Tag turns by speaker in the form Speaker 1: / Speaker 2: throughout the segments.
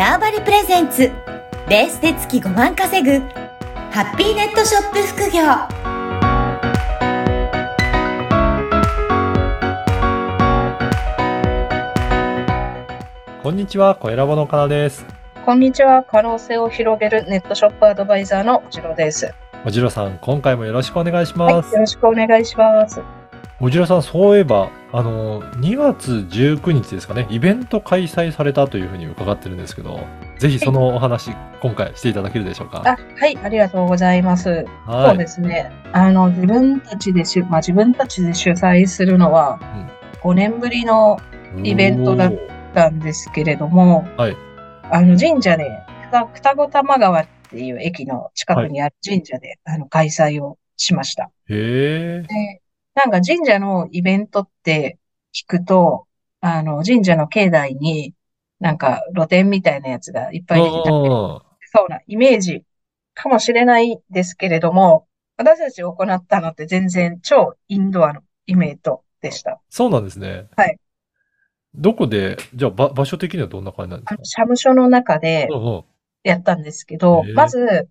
Speaker 1: ターバリプレゼンツレースで月5万稼ぐハッピーネットショップ副業
Speaker 2: こんにちは、小ラボのかなです。
Speaker 3: こんにちは。可能性を広げるネットショップアドバイザーのおじろです。
Speaker 2: おじろさん、今回もよろしくお願いし
Speaker 3: はい。よ
Speaker 2: ます。
Speaker 3: ろしくお願いします。
Speaker 2: おじろさん、そういえば、あの、2月19日ですかね、イベント開催されたというふうに伺ってるんですけど、ぜひそのお話、今回していただけるでしょうか？
Speaker 3: あ、はい。ありがとうございます。そう
Speaker 2: はい。
Speaker 3: ですね。あの、自分たちでしゅ、まあ、自分たちで主催するのは、5年ぶりのイベントだ
Speaker 2: おー
Speaker 3: たんですけれども、
Speaker 2: はい。
Speaker 3: あの、神社で、二双子玉川っていう駅の近くにある神社で、あの、開催をしました。
Speaker 2: へえ。
Speaker 3: で、なんか神社のイベントって聞くと、あの、神社の境内に、なんか露店みたいなやつがいっぱいできた、
Speaker 2: あ
Speaker 3: そうなイメージかもしれないですけれども、私たち行ったのって全然超インドアのイメージでした。
Speaker 2: そうなんですね。
Speaker 3: はい。
Speaker 2: どこで、じゃあ、ば場所的にはどんな感じなんですか？
Speaker 3: 社務所の中で。やったんですけどまず、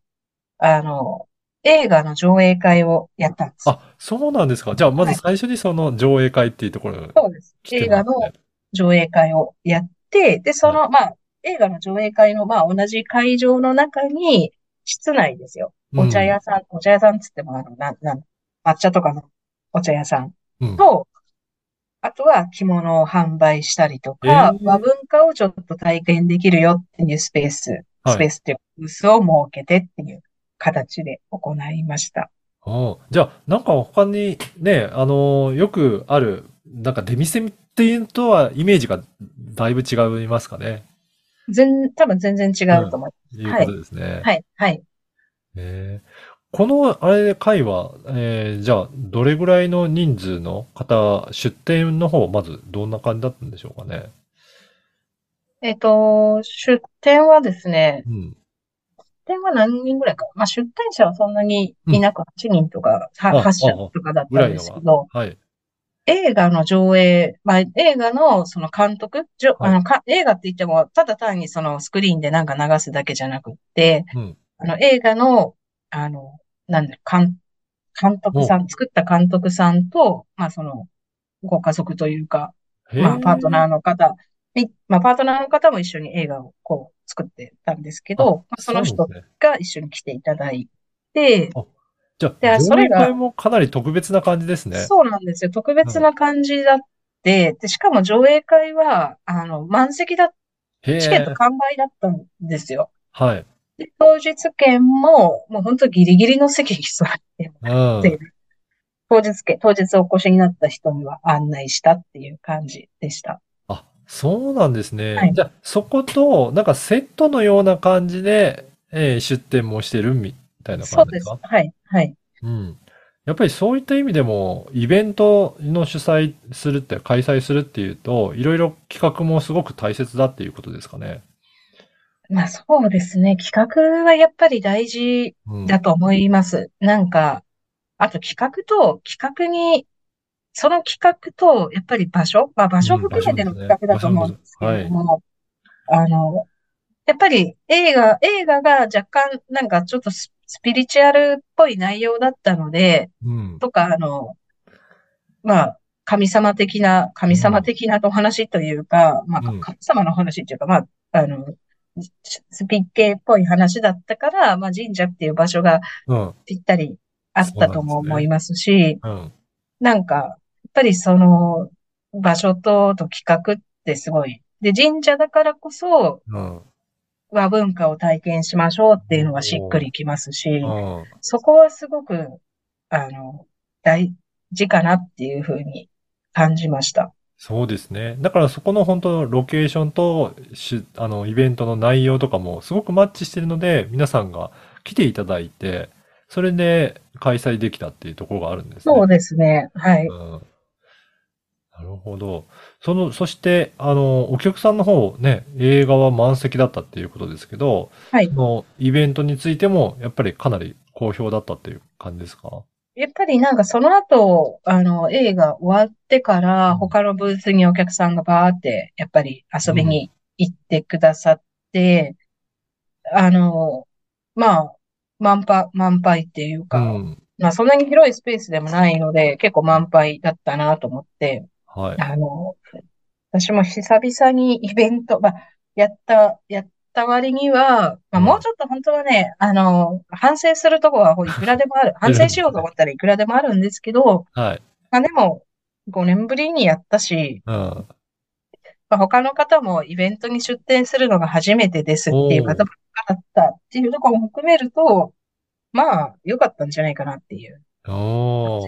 Speaker 3: あの、映画の上映会をやったんです。
Speaker 2: あ、そうなんですか。じゃあ、まず最初にその上映会っていうところに
Speaker 3: そうです。映画の。上映会をやって、で、その、まあ、映画の上映会の、まあ、同じ会場の中に、室内ですよ。お茶屋さん、お茶屋さんつっても、あの、なん、なん、抹茶とかのお茶屋さん
Speaker 2: うん。
Speaker 3: と、あとは着物を販売したりと
Speaker 2: え
Speaker 3: か、
Speaker 2: ー
Speaker 3: 和文化をちょっと体験できるよっていうスペース、
Speaker 2: はい
Speaker 3: スペースっていうかブースを設けてっていう形で行いました。
Speaker 2: うんじゃあ、なんか他にね、あのーよくある、なんか出店っていうのとはイメージがだいぶ違いますかね？
Speaker 3: 全、多分全然違うと思いま
Speaker 2: いうことですね。
Speaker 3: す。はい、はい。
Speaker 2: えーこの、あれ、会は、えーじゃあ、どれぐらいの人数の方、出店の方、まずどんな感じだったんでしょうかね？
Speaker 3: えっと、出店はですね、
Speaker 2: うん。
Speaker 3: 出店は何人ぐらいか。まあ、出店者はそんなにいなく8人とか、は
Speaker 2: あ
Speaker 3: 8社とかだったんですけど、
Speaker 2: はい。
Speaker 3: 映画の上映、まあ、映画のその監督、じょ
Speaker 2: はい
Speaker 3: あのか、映画って言っても、ただ単にそのスクリーンでなんか流すだけじゃなくって、
Speaker 2: うん。
Speaker 3: あの、映画の、あの、なんだ監、監督さん、作った監督さんと、まあ、その、ご家族というか、まあ、パートナーの方に、まあ、パートナーの方も一緒に映画をこう作ってたんですけど、まあ、その人。が一緒に来ていただいて、
Speaker 2: じゃあ、
Speaker 3: それが
Speaker 2: 会もかなり特別な感じですね。
Speaker 3: そうなんですよ。特別な感じだって、で、しかも上映会は、あの、満席だ。チケット完売だったんですよ。
Speaker 2: はい。
Speaker 3: で、当日券も、もう本当ギリギリの席に座って
Speaker 2: うん。
Speaker 3: で当日券、当日お越しになった人には案内したっていう感じでした。
Speaker 2: あ、そうなんですね。
Speaker 3: はい
Speaker 2: じゃあ、そこと、なんかセットのような感じで、えー出店もしてるみたいな
Speaker 3: そうですす
Speaker 2: 感じでか。。
Speaker 3: はい、はい。
Speaker 2: うん。やっぱりそういった意味でも、イベントの主催するって、開催するっていうと、いろいろ企画もすごく大切だっていうことですかね？
Speaker 3: まあそうですね。企画はやっぱり大事
Speaker 2: うん。
Speaker 3: だと思います。なんか、あと企画と、企画に、その企画と、やっぱり場所、まあ場所
Speaker 2: うん
Speaker 3: 含めての企画だと思うんですけれども、あの、やっぱり映画、映画が若干なんかちょっとススピリチュアルっぽい内容だったので、
Speaker 2: うん。
Speaker 3: とか、あの、まあ、神様的な、神様的なお話というか、まあ、
Speaker 2: うん
Speaker 3: 神様の話っていうか、まあ、あの、スピッケっぽい話だったから、まあ、神社っていう場所が
Speaker 2: うん。
Speaker 3: ぴったりあったとも思いますし、
Speaker 2: うん。
Speaker 3: なんか、やっぱりその、場所と、と企画ってすごい。で、神社だからこそ、
Speaker 2: うん。
Speaker 3: 和文化を体験しましょうっていうのがしっくりきますし、
Speaker 2: うん。
Speaker 3: そこはすごく、あの、大事かなっていうふうに感じました。
Speaker 2: そうですね。だからそこの本当ロケーションとし、あの、イベントの内容とかもすごくマッチしてるので、皆さんが来ていただいて、それで開催できたっていうところがあるんですね。
Speaker 3: そうですね。はい。
Speaker 2: うん。なるほど。その、そして、あの、お客さんの方ね、映画は満席だったっていうことですけど、
Speaker 3: はい
Speaker 2: そ。のイベントについても、やっぱりかなり好評だったっていう感じですか？
Speaker 3: やっぱりなんかその後、あの、映画終わってから、
Speaker 2: うん
Speaker 3: 他のブースにお客さんがバーって、やっぱり遊びに行ってくださって、あの、まあ、満杯、満杯っていう
Speaker 2: う
Speaker 3: か、
Speaker 2: ん。
Speaker 3: まあそんなに広いスペースでもないので、結構満杯だったなと思って、
Speaker 2: はい。
Speaker 3: あの、私も久々にイベント、まあ、やった、やった割には、まあ、
Speaker 2: うん
Speaker 3: もうちょっと本当はね、あの、反省するとこは いくらでもある。反省しようと思ったらいくらでもあるんですけど、
Speaker 2: はい。
Speaker 3: まあでも、5年ぶりにやったし、
Speaker 2: うん。
Speaker 3: まあ、他の方もイベントに出店するのが初めてですっていう方ばっかだったっていうところも含めると、まあ、良かったんじゃないかなっていう
Speaker 2: お。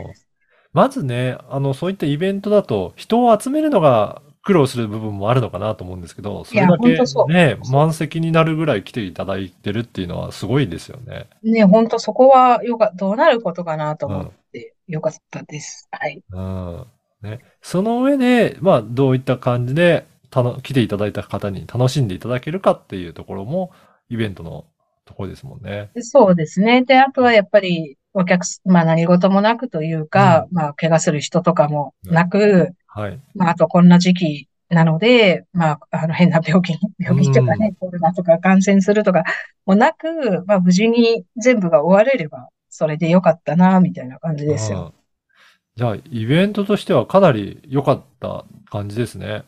Speaker 2: まずね、あの、そういったイベントだと、人を集めるのが苦労する部分もあるのかなと思うんですけど、それだけ
Speaker 3: いやほんとそう
Speaker 2: ね、満席になるぐらい来ていただいてるっていうのはすごいですよね。
Speaker 3: ね、本当そこはよか、どうなることかなと思って、よかったです。はい。
Speaker 2: うん。ね。その上で、まあ、どういった感じで、たの、来ていただいた方に楽しんでいただけるかっていうところも、イベントのところですもんね。
Speaker 3: そうですね。で、あとはやっぱり、お客す、まあ何事もなくというか、まあ怪我する人とかもなく、
Speaker 2: はい。
Speaker 3: まああとこんな時期なので、まああの変な病気に、病気とかね、コロナとか感染するとかもなく、まあ無事に全部が終われれば、それでよかったな、みたいな感じですよ。
Speaker 2: うんじゃあ、イベントとしてはかなり良かった感じですね。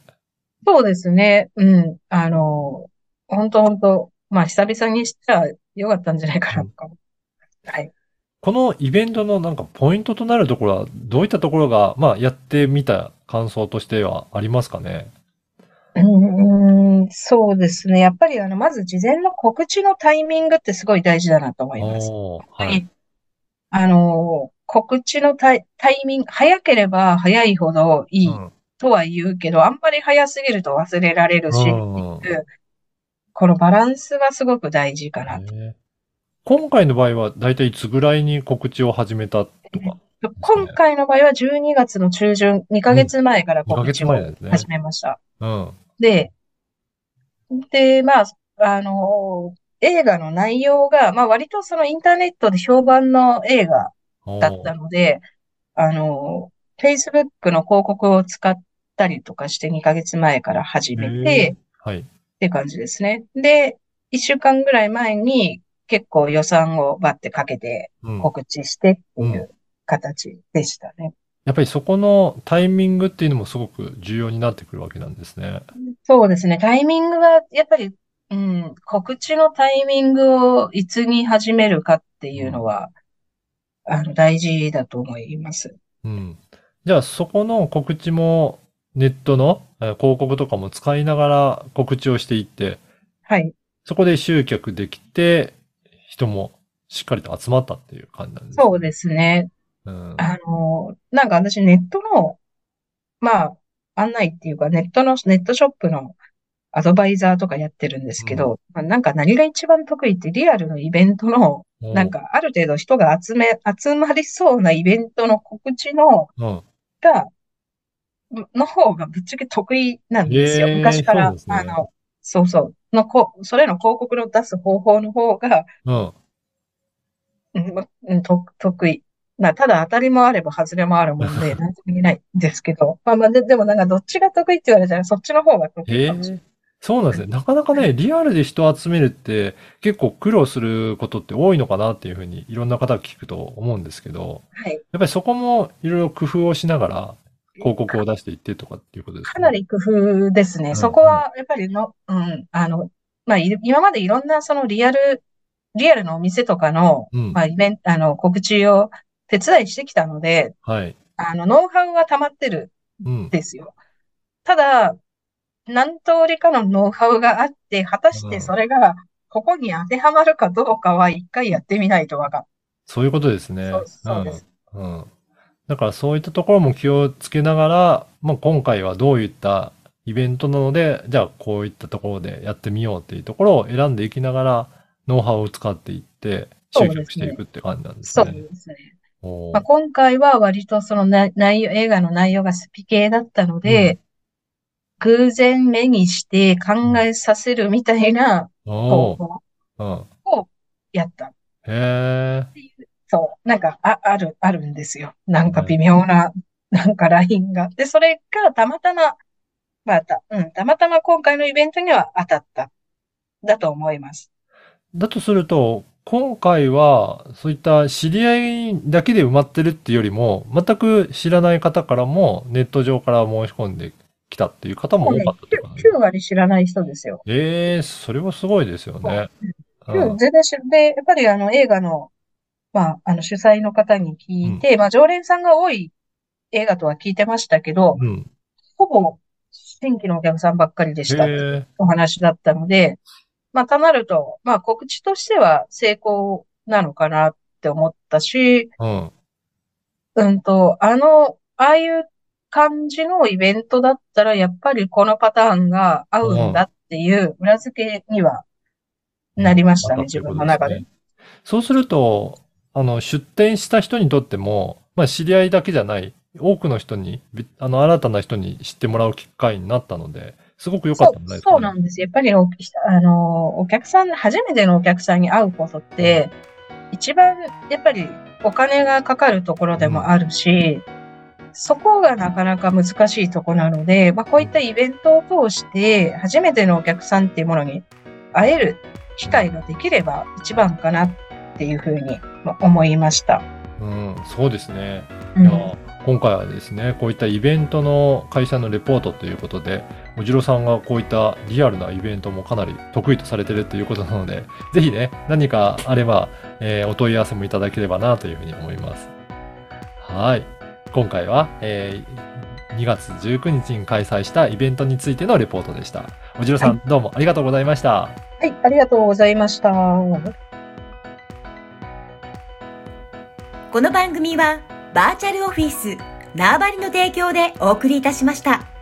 Speaker 3: そうですね。うん。あの、本当本当まあ久々にしたらよかったんじゃないかなとか。はい。
Speaker 2: このイベントのなんかポイントとなるところは、どういったところが、まあ、やってみた感想としてはありますかね？
Speaker 3: うーん、そうですね。やっぱりあの、まず事前の告知のタイミングってすごい大事だなと思います。
Speaker 2: はい。
Speaker 3: あの、告知のタイ、タイミング、早ければ早いほどいい
Speaker 2: うん
Speaker 3: とは言うけど、あんまり早すぎると忘れられるし、
Speaker 2: うん
Speaker 3: このバランスがすごく大事かなと。
Speaker 2: ね今回の場合は、だいたいいつぐらいに告知を始めたとか？
Speaker 3: 今回の場合は12月の中旬、2ヶ月前から
Speaker 2: 2ヶ月
Speaker 3: 告知を。始めました。
Speaker 2: うん。
Speaker 3: で、で、まあ、あの、映画の内容が、まあ割とそのインターネットで評判の映画だったので、あの、Facebook の広告を使ったりとかして2ヶ月前から始め
Speaker 2: へ
Speaker 3: て、
Speaker 2: ーはい。
Speaker 3: って感じですね。で、1週間ぐらい前に結構予算をバッてかけて
Speaker 2: うん。
Speaker 3: 告知してっていう形でしたね。
Speaker 2: やっぱりそこのタイミングっていうのもすごく重要になってくるわけなんですね。
Speaker 3: そうですね。タイミングは、やっぱり、うん、告知のタイミングをいつに始めるかっていうのは、あの、大事だと思います。
Speaker 2: うん。じゃあそこの告知もネットのえー広告とかも使いながら告知をしていって、
Speaker 3: はい。
Speaker 2: そこで集客できて、人もしっかりと集まったっていう感じなんですね。
Speaker 3: そうですね。
Speaker 2: うん。
Speaker 3: あの、なんか私ネットの、まあ、案内っていうか、ネットの、ネットショップのアドバイザーとかやってるんですけど、まあ、なんか何が一番得意ってリアルのイベントの、
Speaker 2: おー
Speaker 3: なん、かある程度人が集め、集まりそうなイベントの告知の、
Speaker 2: うん。
Speaker 3: が、の方がぶっちゃけ得意なんですよ。昔から、
Speaker 2: ね
Speaker 3: あの、そうそう、のこ、それの広告の出す方法の方が、
Speaker 2: うん。
Speaker 3: と、得意。まあ、ただ当たりもあれば外れもあるもんで、なんとも言えないんですけど。まあまあ、で、でもなんかどっちが得意って言われたらそっちの方が得
Speaker 2: へ
Speaker 3: 意かもしれ
Speaker 2: え。そうなんですね。なかなかね、リアルで人を集めるって結構苦労することって多いのかなっていうふうにいろんな方が聞くと思うんですけど、
Speaker 3: ない。はい。
Speaker 2: やっぱりそこもいろいろ工夫をしながら広告を出していってとかっていうことです
Speaker 3: かなり工夫ですね。
Speaker 2: うん
Speaker 3: そこは、やっぱりの、うん、あの、まあ、い今までいろんなそのリアル、リアルのお店とかの、
Speaker 2: うん
Speaker 3: まあ、イベント、あの、告知を手伝いしてきたので、
Speaker 2: はい。
Speaker 3: あの、ノウハウは溜まってる
Speaker 2: うん
Speaker 3: ん。ですよ。ただ、何通りかのノウハウがあって、果たしてそれが、ここに当てはまるかどうかは一回やってみないとわかん
Speaker 2: そういうことですね。
Speaker 3: そうそうです
Speaker 2: うん。うん。だからそういったところも気をつけながら、まあ、今回はどういったイベントなので、じゃあこういったところでやってみようっていうところを選んでいきながら、ノウハウを使っていって、集客していくって感じなんです
Speaker 3: そう
Speaker 2: ね。
Speaker 3: ですね。まあ、今回は割とその内内容、映画の内容がスピ系だったので、偶然目にして考えさせるみたいな方法
Speaker 2: うん。
Speaker 3: をやった。
Speaker 2: へえ。
Speaker 3: そう。なんか、あ、ある、あるんですよ。なんか微妙な、なんかラインが。で、それがたまたま、また、うん、たまたま今回のイベントには当たった。だと思います。
Speaker 2: だとすると、今回は、そういった知り合いだけで埋まってるっていうよりも、全く知らない方からもネット上から申し込んできたっていう方も多かったっね
Speaker 3: 9割知らない人ですよ。
Speaker 2: ええそれはすごいですよね。うん
Speaker 3: 全然知る。で、やっぱりあの映画の、まあ、あの主催の方に聞いて、まあ常連さんが多い映画とは聞いてましたけど、
Speaker 2: うん。
Speaker 3: ほぼ新規のお客さんばっかりでしたお話だったので、まあ、となると、まあ、告知としては成功なのかなって思ったし、
Speaker 2: うん。
Speaker 3: うんと、あの、ああいう感じのイベントだったら、やっぱりこのパターンが合うんだっていう裏付けにはなりましたね、自分の中で。
Speaker 2: そうすると、あの、出店した人にとっても、まあ、知り合いだけじゃない、多くの人に、びあの、新たな人に知ってもらう機会になったので、すごく良かったんですか
Speaker 3: そうなんです。やっぱりお、あの、お客さん、初めてのお客さんに会うことって、一番、やっぱりお金がかかるところでもあるし、そこがなかなか難しいところなので、まあ、こういったイベントを通して、初めてのお客さんっていうものに会える機会ができれば一番かなっていうふうに思いました。
Speaker 2: うん、そうですね。
Speaker 3: うん
Speaker 2: いや今回はですね、こういったイベントの会社のレポートということで、おじろさんがこういったリアルなイベントもかなり得意とされてるということなので、ぜひね、何かあれば、えーお問い合わせもいただければなというふうに思います。はい。今回は、えー2月19日に開催したイベントについてのレポートでした。おじろさん、どうもありがとうございました。
Speaker 3: はい、ありがとうございました。
Speaker 1: この番組はバーチャルオフィス縄張りの提供でお送りいたしました。